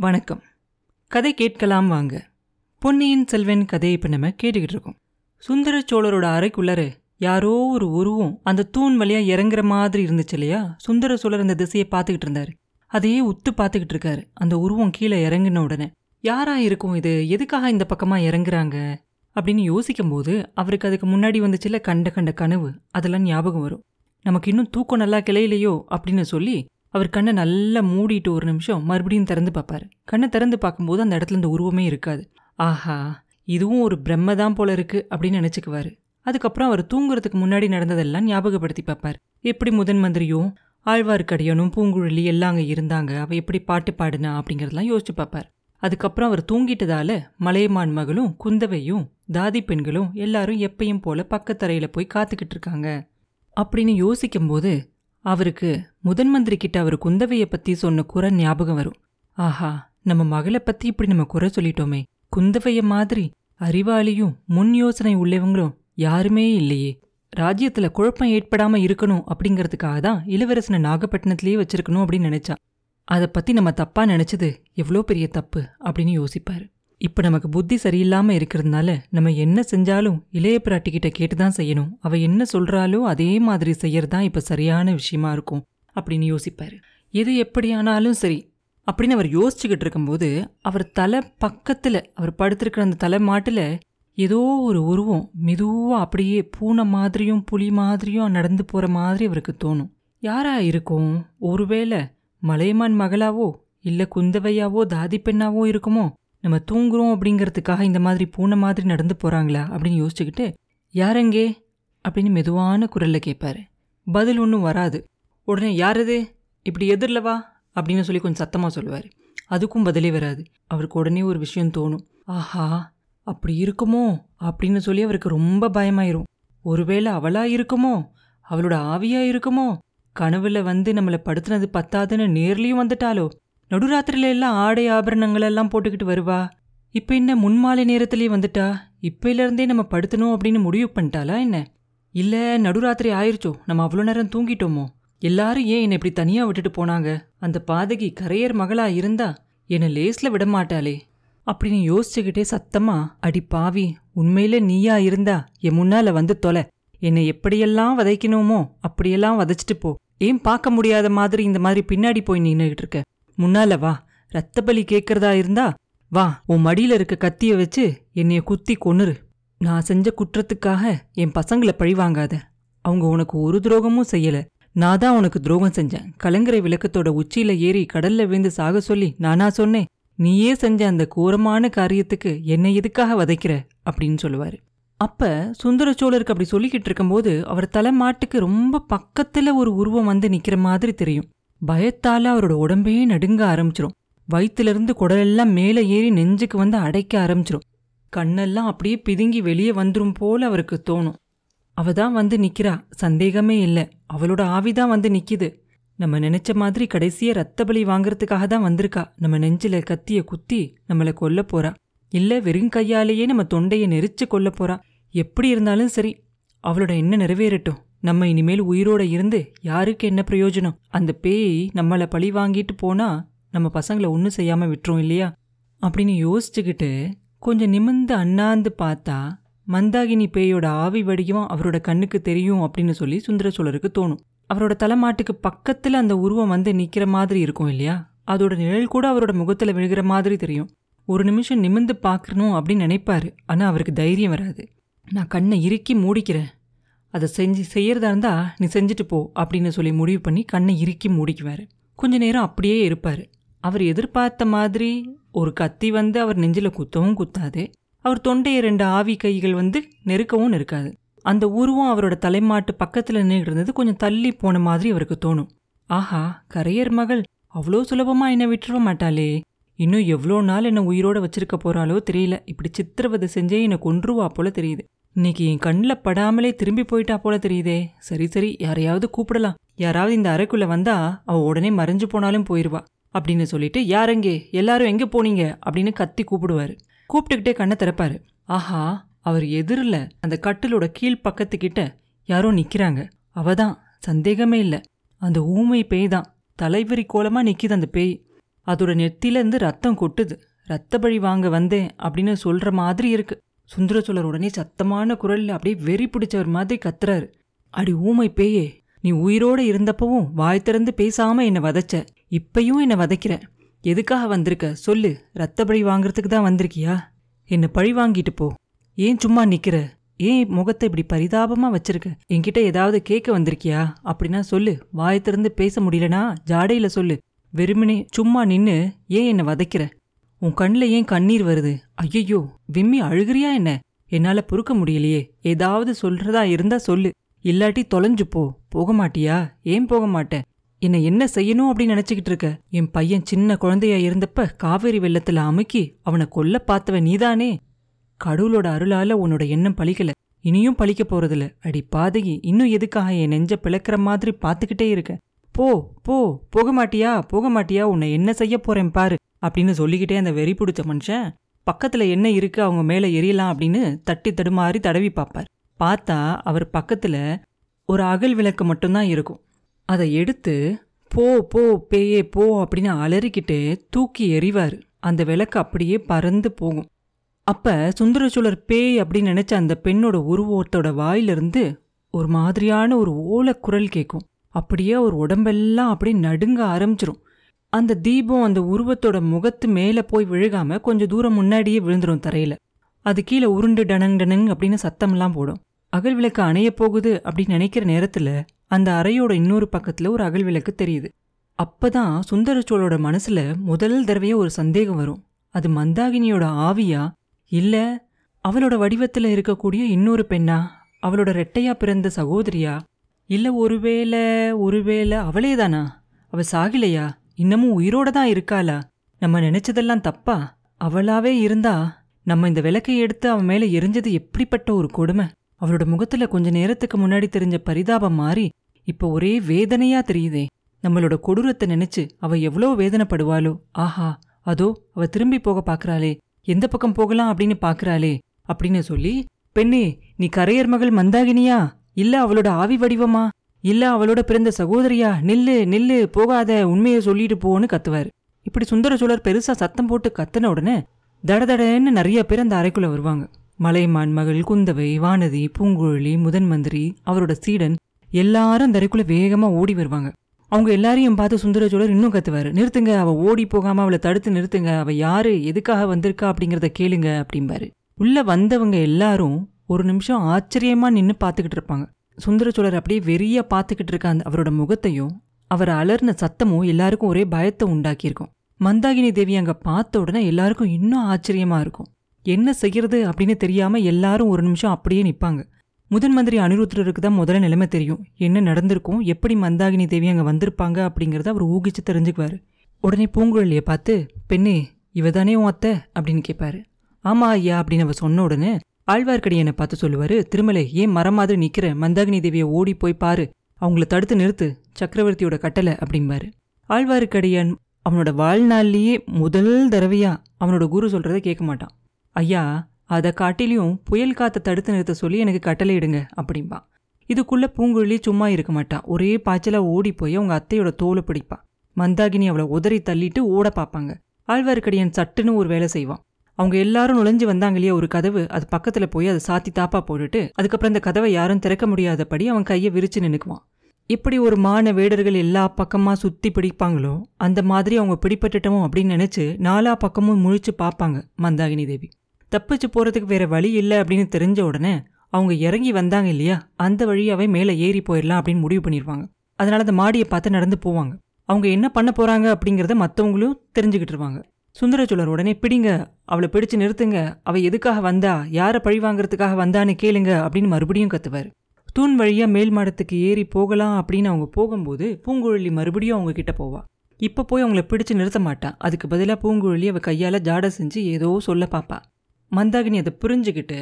வணக்கம். கதை கேட்கலாம் வாங்க. பொன்னியின் செல்வன் கதையை இப்போ நம்ம கேட்டுக்கிட்டு இருக்கோம். சுந்தர சோழரோட அறைக்குள்ளார யாரோ ஒரு உருவம் அந்த தூண் வழியா இறங்குற மாதிரி இருந்துச்சு இல்லையா? சுந்தர சோழர் அந்த திசையை பார்த்துக்கிட்டு இருந்தாரு. அதையே உத்து பார்த்துக்கிட்டு இருக்காரு. அந்த உருவம் கீழே இறங்கின உடனே யாரா இருக்கும் இது? எதுக்காக இந்த பக்கமா இறங்குறாங்க? அப்படின்னு யோசிக்கும்போது அவருக்கு அதுக்கு முன்னாடி வந்துச்சுல கண்ட கண்ட கனவு. அதெல்லாம் ஞாபகம் வரும். நமக்கு இன்னும் தூக்கம் நல்லா கிளையிலையோ? அப்படின்னு சொல்லி அவர் கண்ணை நல்லா மூடிட்டு ஒரு நிமிஷம் மறுபடியும் திறந்து பார்ப்பார். கண்ணை திறந்து பார்க்கும்போது அந்த இடத்துல இந்த உருவமே இருக்காது. ஆஹா இதுவும் ஒரு பிரம்ம தான் போல இருக்கு அப்படின்னு நினச்சிக்குவார். அதுக்கப்புறம் அவர் தூங்குறதுக்கு முன்னாடி நடந்ததெல்லாம் ஞாபகப்படுத்தி பார்ப்பார். எப்படி முதன் மந்திரியும் ஆழ்வார்க்கடியனும் பூங்குழலி எல்லாம் அங்கே இருந்தாங்க அவ எப்படி பாட்டு பாடினா அப்படிங்கிறதெல்லாம் யோசிச்சு பார்ப்பார். அதுக்கப்புறம் அவர் தூங்கிட்டதால மலையமான் மகளும் குந்தவையும் தாதி பெண்களும் எல்லாரும் எப்பயும் போல பக்கத்தரையில போய் காத்துக்கிட்டு இருக்காங்க. அப்படின்னு யோசிக்கும்போது அவருக்கு முதன் மந்திரி கிட்ட அவர் குந்தவைய பத்தி சொன்ன குறை ஞாபகம் வரும். ஆஹா நம்ம மகளை பத்தி இப்படி நம்ம குறை சொல்லிட்டோமே. குந்தவைய மாதிரி அறிவாளியும் முன் யோசனை உள்ளவங்களும் யாருமே இல்லையே. ராஜ்யத்துல குழப்பம் ஏற்படாம இருக்கணும் அப்படிங்கிறதுக்காக தான் இளவரசனை நாகப்பட்டினத்திலேயே வச்சிருக்கணும் அப்படின்னு நினைச்சா. அதை பத்தி நம்ம தப்பா நினைச்சது எவ்வளோ பெரிய தப்பு அப்படின்னு யோசிப்பாரு. இப்போ நமக்கு புத்தி சரியில்லாமல் இருக்கிறதுனால நம்ம என்ன செஞ்சாலும் இளைய பிராட்டிக்கிட்ட கேட்டுதான் செய்யணும். அவ என்ன சொல்கிறாலோ அதே மாதிரி செய்யறது தான் இப்போ சரியான விஷயமா இருக்கும் அப்படின்னு யோசிப்பாரு. எது எப்படியானாலும் சரி அப்படின்னு அவர் யோசிச்சுக்கிட்டு இருக்கும்போது அவர் தலை பக்கத்தில் அவர் படுத்திருக்கிற அந்த தலை மாட்டில் ஏதோ ஒரு உருவம் மெதுவாக அப்படியே பூனை மாதிரியும் புலி மாதிரியும் நடந்து போகிற மாதிரி அவருக்கு தோணும். யாரா இருக்கும்? ஒருவேளை மலையமான் மகளாவோ இல்லை குந்தவையாவோ தாதி பெண்ணாவோ இருக்குமோ? நம்ம தூங்குறோம் அப்படிங்கிறதுக்காக இந்த மாதிரி பூனை மாதிரி நடந்து போகிறாங்களா அப்படின்னு யோசிச்சுக்கிட்டு யாரெங்கே அப்படின்னு மெதுவான குரலில் கேட்பாரு பதில் ஒன்றும் வராது. உடனே யார் இது? இப்படி எதிரில் வா அப்படின்னு சொல்லி கொஞ்சம் சத்தமாக சொல்லுவார். அதுக்கும் பதிலே வராது. அவருக்கு உடனே ஒரு விஷயம் தோணும். ஆஹா அப்படி இருக்குமோ? அப்படின்னு சொல்லி அவருக்கு ரொம்ப பயமாயிரும். ஒருவேளை அவளா இருக்குமோ? அவளோட ஆவியா இருக்குமோ? கனவுல வந்து நம்மளை படுத்துனது பத்தாதுன்னு நேர்லேயும் வந்துட்டாலோ நடுராத்திரில எல்லாம் ஆடை ஆபரணங்கள் எல்லாம் போட்டுக்கிட்டு வருவா. இப்ப என்ன முன்மாலை நேரத்திலேயே வந்துட்டா? இப்பையில இருந்தே நம்ம படுத்தணும் அப்படின்னு முடிவு பண்ணிட்டாளா என்ன? இல்ல நடுராத்திரி ஆயிருச்சோ? நம்ம அவ்வளோ நேரம் தூங்கிட்டோமோ? எல்லாரும் ஏன் என்னை இப்படி தனியா விட்டுட்டு போனாங்க? அந்த பாதகி கரையர் மகளா இருந்தா என்னை லேஸ்ல விட மாட்டாளே அப்படின்னு யோசிச்சுக்கிட்டே சத்தமா அடி பாவி உண்மையில நீயா இருந்தா என் முன்னால வந்து தொலை. என்னை எப்படியெல்லாம் வதைக்கணுமோ அப்படியெல்லாம் வதைச்சிட்டு போ. ஏன் பார்க்க முடியாத மாதிரி இந்த மாதிரி பின்னாடி போய் நின்னுகிட்டு இருக்க? முன்னால வா. ரத்த பலி கேட்கறதா இருந்தா வா. உன் மடியில இருக்க கத்திய வச்சு என்னைய குத்தி கொன்னுரு. நான் செஞ்ச குற்றத்துக்காக என் பசங்களை பழிவாங்காத அவங்க உனக்கு ஒரு துரோகமும் செய்யல. நான் தான் உனக்கு துரோகம் செஞ்சேன். கலங்கரை விளக்கத்தோட உச்சியில ஏறி கடல்ல விழுந்து சாக சொல்லி நானா சொன்னேன். நீயே செஞ்ச அந்த கோரமான காரியத்துக்கு என்னை எதுக்காக வதைக்கிற? அப்படின்னு சொல்லுவாரு. அப்ப சுந்தர சோழருக்கு அப்படி சொல்லிக்கிட்டு இருக்கும்போது அவர் தலை மாட்டுக்கு ரொம்ப பக்கத்துல ஒரு உருவம் வந்து நிக்கிற மாதிரி தெரியும். பயத்தால அவரோட உடம்பே நடுங்க ஆரம்பிச்சிரும். வயிற்றுலேருந்து குடலெல்லாம் மேலே ஏறி நெஞ்சுக்கு வந்து அடைக்க ஆரம்பிச்சிரும். கண்ணெல்லாம் அப்படியே பிதுங்கி வெளியே வந்துரும் போல அவருக்கு தோணும். அவ தான் வந்து நிக்கிறா. சந்தேகமே இல்லை. அவளோட ஆவிதான் வந்து நிக்குது. நம்ம நினைச்ச மாதிரி கடைசியே ரத்த பலி வாங்குறதுக்காக தான் வந்திருக்கா. நம்ம நெஞ்சில கத்திய குத்தி நம்மளை கொல்ல போறா. இல்ல வெறும் கையாலேயே நம்ம தொண்டைய நெரிச்சு கொல்ல போறா. எப்படி இருந்தாலும் சரி அவளோட என்ன நிறைவேறட்டும். நம்ம இனிமேல் உயிரோட இருந்து யாருக்கு என்ன பிரயோஜனம்? அந்த பேய் நம்மளை பழி வாங்கிட்டு போனா நம்ம பசங்களை ஒன்றும் செய்யாமல் விட்டுரும் இல்லையா? அப்படின்னு யோசிச்சுக்கிட்டு கொஞ்சம் நிமிர்ந்து அண்ணாந்து பார்த்தா மந்தாகினி பேயோட ஆவி வடிவம் அவரோட கண்ணுக்கு தெரியும் அப்படின்னு சொல்லி சுந்தர சோழருக்கு தோணும். அவரோட தலைமாட்டுக்கு பக்கத்தில் அந்த உருவம் வந்து நிற்கிற மாதிரி இருக்கும் இல்லையா? அதோட நிழல் கூட அவரோட முகத்தில் விழுகிற மாதிரி தெரியும். ஒரு நிமிஷம் நிமிர்ந்து பார்க்கணும் அப்படின்னு நினைப்பாரு. ஆனால் அவருக்கு தைரியம் வராது. நான் கண்ணை இறுக்கி மூடிக்கிறேன். அதை செஞ்சு செய்யறதா இருந்தா நீ செஞ்சுட்டு போ அப்படின்னு சொல்லி முடிவு பண்ணி கண்ணை இறுக்கி மூடிக்குவாரு. கொஞ்ச நேரம் அப்படியே இருப்பாரு. அவர் எதிர்பார்த்த மாதிரி ஒரு கத்தி வந்து அவர் நெஞ்சில் குத்தவும் குத்தாது. அவர் தொண்டைய ரெண்டு ஆவி கைகள் வந்து நெருக்கவும் நெருக்காது. அந்த உருவம் அவரோட தலைமாட்டு பக்கத்துல நின்றுருந்தது கொஞ்சம் தள்ளி போன மாதிரி அவருக்கு தோணும். ஆஹா கரையர் மகள் அவ்வளோ சுலபமா என்னை விட்டுற மாட்டாளே. இன்னும் எவ்வளோ நாள் என்னை உயிரோட வச்சிருக்க போகிறாளோ தெரியல. இப்படி சித்திரவதை செஞ்சே என்னை கொன்றுவா போல தெரியுது. இன்னைக்கு என் கண்ணில் படாமலே திரும்பி போயிட்டா போல தெரியுதே. சரி சரி யாரையாவது கூப்பிடலாம். யாராவது இந்த அறைக்குள்ளே வந்தா அவ உடனே மறைஞ்சு போனாலும் போயிடுவா அப்படின்னு சொல்லிட்டு யாரெங்கே எல்லாரும் எங்கே போனீங்க? அப்படின்னு கத்தி கூப்பிடுவாரு. கூப்பிட்டுக்கிட்டே கண்ணை திறப்பாரு. ஆஹா அவர் எதிரில் அந்த கட்டிலோட கீழ் பக்கத்துக்கிட்ட யாரோ நிக்கிறாங்க. அவதான் சந்தேகமே இல்லை. அந்த ஊமை பேய் தான். தலைவரி கோலமா நிற்கிது அந்த பேய். அதோட நெத்திலேருந்து ரத்தம் கொட்டுது. ரத்த பழி வாங்க வந்தேன் அப்படின்னு சொல்கிற மாதிரி இருக்கு. சுந்தரச்சோழர் உடனே சத்தமான குரலில் அப்படியே வெறி பிடிச்சவர் மாதிரி கத்துறாரு. அடி ஊமை பேயே நீ உயிரோட இருந்தப்பவும் வாய் திறந்து பேசாம என்னை வதைச்ச. இப்பயும் என்னை வதைக்கிற. எதுக்காக வந்திருக்க? சொல்லு. ரத்த பழி வாங்குறதுக்கு தான் வந்திருக்கியா? என்னை பழி வாங்கிட்டு போ. ஏன் சும்மா நிற்கிற ஏன் முகத்தை இப்படி பரிதாபமாக வச்சிருக்க? என்கிட்ட ஏதாவது கேட்க வந்திருக்கியா? அப்படின்னா சொல்லு. வாய் திறந்து பேச முடியலனா ஜாடையில் சொல்லு. வெறுமனே சும்மா நின்று ஏன் என்னை வதைக்கிற? உன் கண்ணில் ஏன் கண்ணீர் வருது? ஐயையோ விம்மி அழுகிறியா என்ன? என்னால பொறுக்க முடியலையே. ஏதாவது சொல்றதா இருந்தா சொல்லு. இல்லாட்டி தொலைஞ்சு போ. போக மாட்டியா? ஏன் போக மாட்டேன் என்னை என்ன செய்யணும் அப்படின்னு நினைச்சுக்கிட்டு இருக்க? என் பையன் சின்ன குழந்தையா இருந்தப்ப காவேரி வெள்ளத்துல அமுக்கி அவனை கொல்ல பார்த்தவ நீதானே? கடவுளோட அருளால உன்னோட எண்ணம் பழிக்கல. இனியும் பழிக்க போறதில்ல. அடி பாதகி இன்னும் எதுக்காக என் நெஞ்ச பிளக்கிற மாதிரி பார்த்துக்கிட்டே இருக்க? போ போ. போக மாட்டியா? போக மாட்டியா? உன்னை என்ன செய்ய போறேன் பாரு. அப்படின்னு சொல்லிக்கிட்டே அந்த வெறி பிடிச்ச மனுஷன் பக்கத்துல என்ன இருக்கு? அவங்க மேல எரியலாம் அப்படின்னு தட்டி தடுமாறி தடவி பார்ப்பார். பார்த்தா அவர் பக்கத்துல ஒரு அகல் விளக்கு மட்டும்தான் இருக்கும். அதை எடுத்து போ போ பேயே போ அப்படின்னு அலறிக்கிட்டு தூக்கி எறிவார். அந்த விளக்கு அப்படியே பறந்து போகும். அப்ப சுந்தரச்சூழர் பேய் அப்படின்னு நினைச்ச அந்த பெண்ணோட உருவத்தோட வாயிலிருந்து ஒரு மாதிரியான ஒரு ஓலக்குரல் கேட்கும் அப்படியே ஒரு உடம்பெல்லாம் அப்படியே நடுங்க ஆரம்பிச்சிரும். அந்த தீபம் அந்த உருவத்தோட முகத்து மேல போய் விழுகாம கொஞ்சம் தூரம் முன்னாடியே விழுந்துரும் தரையில. அது கீழே உருண்டு டனங் டனங் அப்படின்னு சத்தம்லாம் போடும். அகல் விளக்கு அணைய போகுது அப்படின்னு நினைக்கிற நேரத்துல அந்த அறையோட இன்னொரு பக்கத்துல ஒரு அகல் விளக்கு தெரியுது. அப்பதான் சுந்தரச்சோழோட மனசுல முதல் தடவையே ஒரு சந்தேகம் வரும். அது மந்தாகினியோட ஆவியா? இல்ல அவளோட வடிவத்துல இருக்கக்கூடிய இன்னொரு பெண்ணா? அவளோட ரெட்டையா பிறந்த சகோதரியா? இல்ல ஒருவேளை ஒருவேளை அவளேதானா? அவ சாகிலையா? இன்னமும் உயிரோட தான் இருக்காளா? நம்ம நினைச்சதெல்லாம் தப்பா? அவளாவே இருந்தா நம்ம இந்த விளக்கை எடுத்து அவன் மேல எரிஞ்சது எப்படிப்பட்ட ஒரு கொடுமை? அவளோட முகத்துல கொஞ்ச நேரத்துக்கு முன்னாடி தெரிஞ்ச பரிதாபம் மாறி இப்ப ஒரே வேதனையா தெரியுதே. நம்மளோட கொடூரத்தை நினைச்சு அவ எவ்வளோ வேதனைப்படுவாளோ? ஆஹா அதோ அவ திரும்பி போக பாக்குறாளே. எந்த பக்கம் போகலாம் அப்படின்னு பாக்குறாளே. அப்படின்னு சொல்லி பெண்ணே நீ கரையர் மகள் மந்தாகினியா? இல்ல அவளோட ஆவி வடிவமா? இல்ல அவளோட பிறந்த சகோதரியா? நில்லு நில்லு போகாத உண்மையை சொல்லிட்டு போன்னு கத்துவார். இப்படி சுந்தர சோழர் பெருசா சத்தம் போட்டு கத்துன உடனே தடதடன்னு நிறைய பேர் அந்த அறைக்குள்ள வருவாங்க. மலைமான் மகள் குந்தவை வானதி பூங்குழலி முதன் மந்திரி அவரோட சீடன் எல்லாரும் அந்த அறைக்குள்ள வேகமா ஓடி வருவாங்க. அவங்க எல்லாரையும் பார்த்து சுந்தர சோழர் இன்னும் கத்துவாரு. நிறுத்துங்க அவ ஓடி போகாம அவளை தடுத்து நிறுத்துங்க. அவ யாரு எதுக்காக வந்திருக்கா? அப்படிங்கறத கேளுங்க அப்படிம்பாரு. உள்ள வந்தவங்க எல்லாரும் ஒரு நிமிஷம் ஆச்சரியமா நின்னு பார்த்துக்கிட்டு இருப்பாங்க. சுந்தரச்சோழர் அப்படியே வெறியா பார்த்துக்கிட்டு இருக்க அந்த அவரோட முகத்தையும் அவர் அலர்ன சத்தமும் எல்லாருக்கும் ஒரே பயத்தை உண்டாக்கியிருக்கும். மந்தாகினி தேவி அங்கே பார்த்த உடனே எல்லாருக்கும் இன்னும் ஆச்சரியமா இருக்கும். என்ன செய்யறது அப்படின்னு தெரியாமல் எல்லாரும் ஒரு நிமிஷம் அப்படியே நிற்பாங்க முதன் மந்திரி அனிருத்தருக்கு தான் முதல்ல நிலைமை தெரியும். என்ன நடந்திருக்கும்? எப்படி மந்தாகினி தேவி அங்கே வந்திருப்பாங்க அப்படிங்கிறத அவர் ஊகிச்சு தெரிஞ்சுக்குவாரு. உடனே பூங்குழலியை பார்த்து பெண்ணே இவ தானே உன் அத்தை? அப்படின்னு கேட்பாரு ஆமா ஐயா அப்படின்னு அவ சொன்ன உடனே ஆழ்வார்க்கடியனை பார்த்து சொல்லுவாரு திருமலை ஏன் மரம் மாதிரி நிக்கிற? மந்தாகினி தேவியை ஓடி போய் பாரு. அவங்கள தடுத்து நிறுத்து. சக்கரவர்த்தியோட கட்டளை அப்படிம்பாரு. ஆழ்வார்க்கடியான் அவனோட வாழ்நாள்லயே முதல் தடவையா அவனோட குரு சொல்றதை கேட்க மாட்டான். ஐயா அதை காட்டிலையும் புயல் காற்றை தடுத்து நிறுத்த சொல்லி எனக்கு கட்டளை இடுங்க அப்படிம்பா. இதுக்குள்ள பூங்குழலி சும்மா இருக்க மாட்டா. ஒரே பாய்ச்சலா ஓடி போய் அவங்க அத்தையோட தோலை பிடிப்பா. மந்தாகினி அவளை உதறி தள்ளிட்டு ஓட பார்ப்பாங்க. ஆழ்வார்க்கடியான் சட்டுன்னு ஒரு வேலை செய்வான். அவங்க எல்லாரும் நுழைஞ்சு வந்தாங்க இல்லையா ஒரு கதவு அது பக்கத்துல போய் அதை சாத்தி தாப்பா போட்டுட்டு அதுக்கப்புறம் அந்த கதவை யாரும் திறக்க முடியாதபடி அவன் கையை விரிச்சு நினைக்குவான் இப்படி ஒரு மான வேடர்கள் எல்லா பக்கமா சுத்தி பிடிப்பாங்களோ அந்த மாதிரி அவங்க பிடிபட்டுட்டோம் அப்படின்னு நினைச்சு நாலா பக்கமும் முழிச்சு பார்ப்பாங்க மந்தாகினி தேவி. தப்பிச்சு போறதுக்கு வேற வழி இல்லை அப்படின்னு தெரிஞ்ச உடனே அவங்க இறங்கி வந்தாங்க இல்லையா அந்த வழியாவே மேலே ஏறி போயிடலாம் அப்படின்னு முடிவு பண்ணிடுவாங்க அதனால அந்த மாடியை பார்த்து நடந்து போவாங்க. அவங்க என்ன பண்ண போறாங்க அப்படிங்கறத மற்றவங்களும் தெரிஞ்சுக்கிட்டு இருவாங்க சுந்தரச்சோழர் உடனே பிடிங்க அவளை பிடிச்சு நிறுத்துங்க. அவள் எதுக்காக வந்தா? யாரை பழி வாங்குறதுக்காக வந்தான்னு கேளுங்க அப்படின்னு மறுபடியும் கத்துவார். தூண் வழியாக மேல் மாடத்துக்கு ஏறி போகலாம் அப்படின்னு அவங்க போகும்போது பூங்குழலி மறுபடியும் அவங்க கிட்ட போவா. இப்போ போய் அவங்கள பிடிச்சு நிறுத்த மாட்டா. அதுக்கு பதிலாக பூங்குழலி அவள் கையால் ஜாட செஞ்சு ஏதோ சொல்ல பார்ப்பா மந்தாகினி அதை புரிஞ்சுக்கிட்டு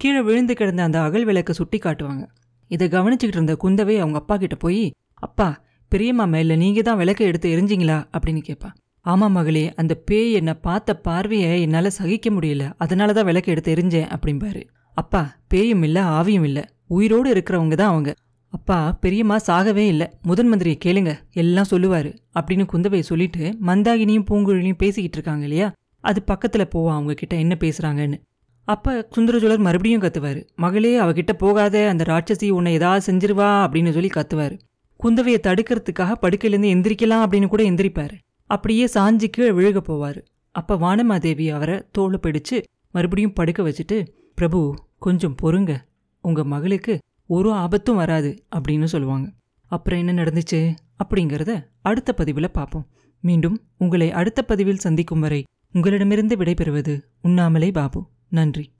கீழே விழுந்து கிடந்த அந்த அகல் விளக்கை சுட்டி காட்டுவாங்க. இதை கவனிச்சுக்கிட்டு இருந்த குந்தவை அவங்க அப்பா கிட்ட போய் அப்பா பெரியம்மா மேல நீங்க தான் விளக்கை எடுத்து எரிஞ்சிங்களா? அப்படின்னு கேட்பா ஆமாம் மகளே அந்த பேய் என்னை பார்த்த பார்வையை என்னால் சகிக்க முடியல. அதனால தான் விளக்கு எடுத்து எரிஞ்சேன் அப்படிம்பாரு. அப்பா பேயும் இல்லை ஆவியும் இல்லை. உயிரோடு இருக்கிறவங்க தான் அவங்க. அப்பா பெரியம்மா சாகவே இல்லை. முதன் மந்திரியை கேளுங்க. எல்லாம் சொல்லுவார் அப்படின்னு குந்தவையை சொல்லிட்டு மந்தாகினியும் பூங்குழலியும் பேசிக்கிட்டு இருக்காங்க இல்லையா? அது பக்கத்தில் போவா அவங்க கிட்ட என்ன பேசுகிறாங்கன்னு அப்போ சுந்தரஜோலர் மறுபடியும் கத்துவார். மகளே அவகிட்ட போகாத அந்த ராட்சசி உன்னை ஏதாவது செஞ்சிருவா அப்படின்னு சொல்லி கத்துவார். குந்தவையை தடுக்கிறதுக்காக படுக்கையிலேருந்து எந்திரிக்கலாம் அப்படின்னு கூட எந்திரிப்பார். அப்படியே சாஞ்சி கீழே விழுக போவார். அப்போ வானமாதேவி அவரை தோலை பிடிச்சு மறுபடியும் படுக்க வச்சுட்டு பிரபு கொஞ்சம் பொறுங்க. உங்கள் மகளுக்கு ஒரு ஆபத்தும் வராது அப்படின்னு சொல்லுவாங்க. அப்புறம் என்ன நடந்துச்சு? அப்படிங்கிறத அடுத்த பதிவில் பார்ப்போம். மீண்டும் உங்களை அடுத்த பதிவில் சந்திக்கும் வரை உங்களிடமிருந்து விடைபெறுவது உண்ணாமலே பாபு. நன்றி.